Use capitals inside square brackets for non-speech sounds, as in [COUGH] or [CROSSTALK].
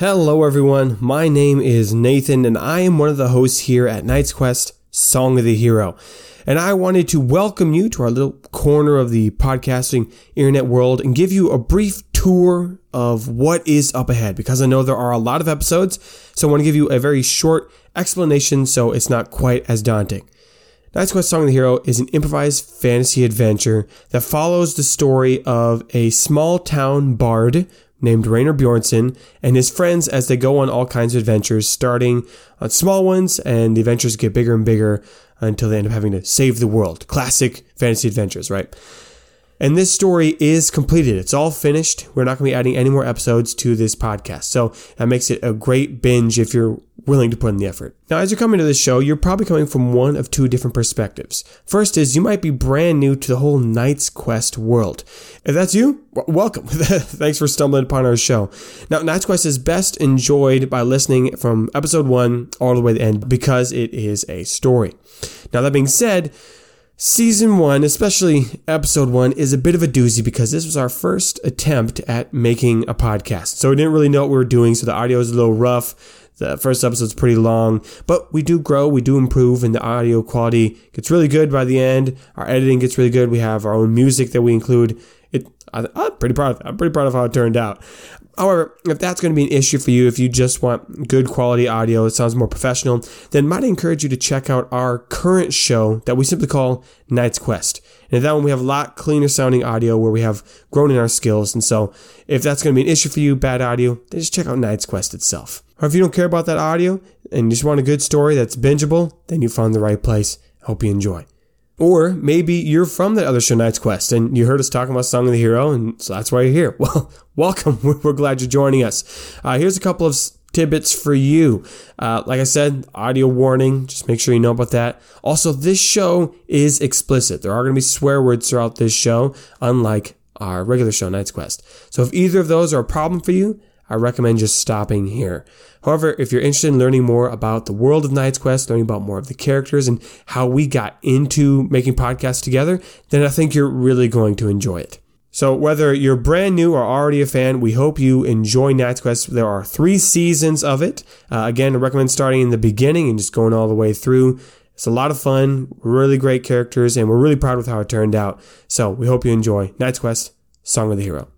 Hello, everyone. My name is Nathan, and I am one of the hosts here at Knight's Quest Song of the Hero. And I wanted to welcome you to our little corner of the podcasting internet world and give you a brief tour of what is up ahead because I know there are a lot of episodes. So I want to give you a very short explanation so it's not quite as daunting. Knight's Quest Song of the Hero is an improvised fantasy adventure that follows the story of a small town bard named Raner Bjornson and his friends as they go on all kinds of adventures, starting on small ones, and the adventures get bigger and bigger until they end up having to save the world. Classic fantasy adventures, right? And this story is completed. It's all finished. We're not going to be adding any more episodes to this podcast. So that makes it a great binge if you're willing to put in the effort. Now, as you're coming to this show, you're probably coming from one of two different perspectives. First is you might be brand new to the whole Knight's Quest world. If that's you, welcome. [LAUGHS] Thanks for stumbling upon our show. Now, Knight's Quest is best enjoyed by listening from episode one all the way to the end because it is a story. Now, that being said, Season one, especially episode one, is a bit of a doozy because this was our first attempt at making a podcast. So we didn't really know what we were doing, so the audio is a little rough. The first episode's pretty long, but we do grow, we do improve, and the audio quality gets really good by the end. Our editing gets really good. We have our own music that we include. It, I, am pretty proud of. I'm pretty proud of how it turned out. However, if that's going to be an issue for you, if you just want good quality audio, it sounds more professional, then might encourage you to check out our current show that we simply call Knight's Quest. And in that one, we have a lot cleaner sounding audio where we have grown in our skills. And so if that's going to be an issue for you, bad audio, then just check out Knight's Quest itself. Or if you don't care about that audio and you just want a good story that's bingeable, then you found the right place. Hope you enjoy. Or maybe you're from the other show, Knight's Quest, and you heard us talking about Song of the Hero, and so that's why you're here. [LAUGHS] Well, welcome. [LAUGHS] We're glad you're joining us. Uh, here's a couple of tidbits for you. Uh, like I said, audio warning. Just make sure you know about that. Also, this show is explicit. There are going to be swear words throughout this show, unlike our regular show, Knight's Quest. So if either of those are a problem for you, I recommend just stopping here. However, if you're interested in learning more about the world of Knight's Quest, learning about more of the characters and how we got into making podcasts together, then I think you're really going to enjoy it. So whether you're brand new or already a fan, we hope you enjoy Knight's Quest. There are three seasons of it. Uh, again, I recommend starting in the beginning and just going all the way through. It's a lot of fun, really great characters, and we're really proud with how it turned out. So we hope you enjoy Knight's Quest, Song of the Hero.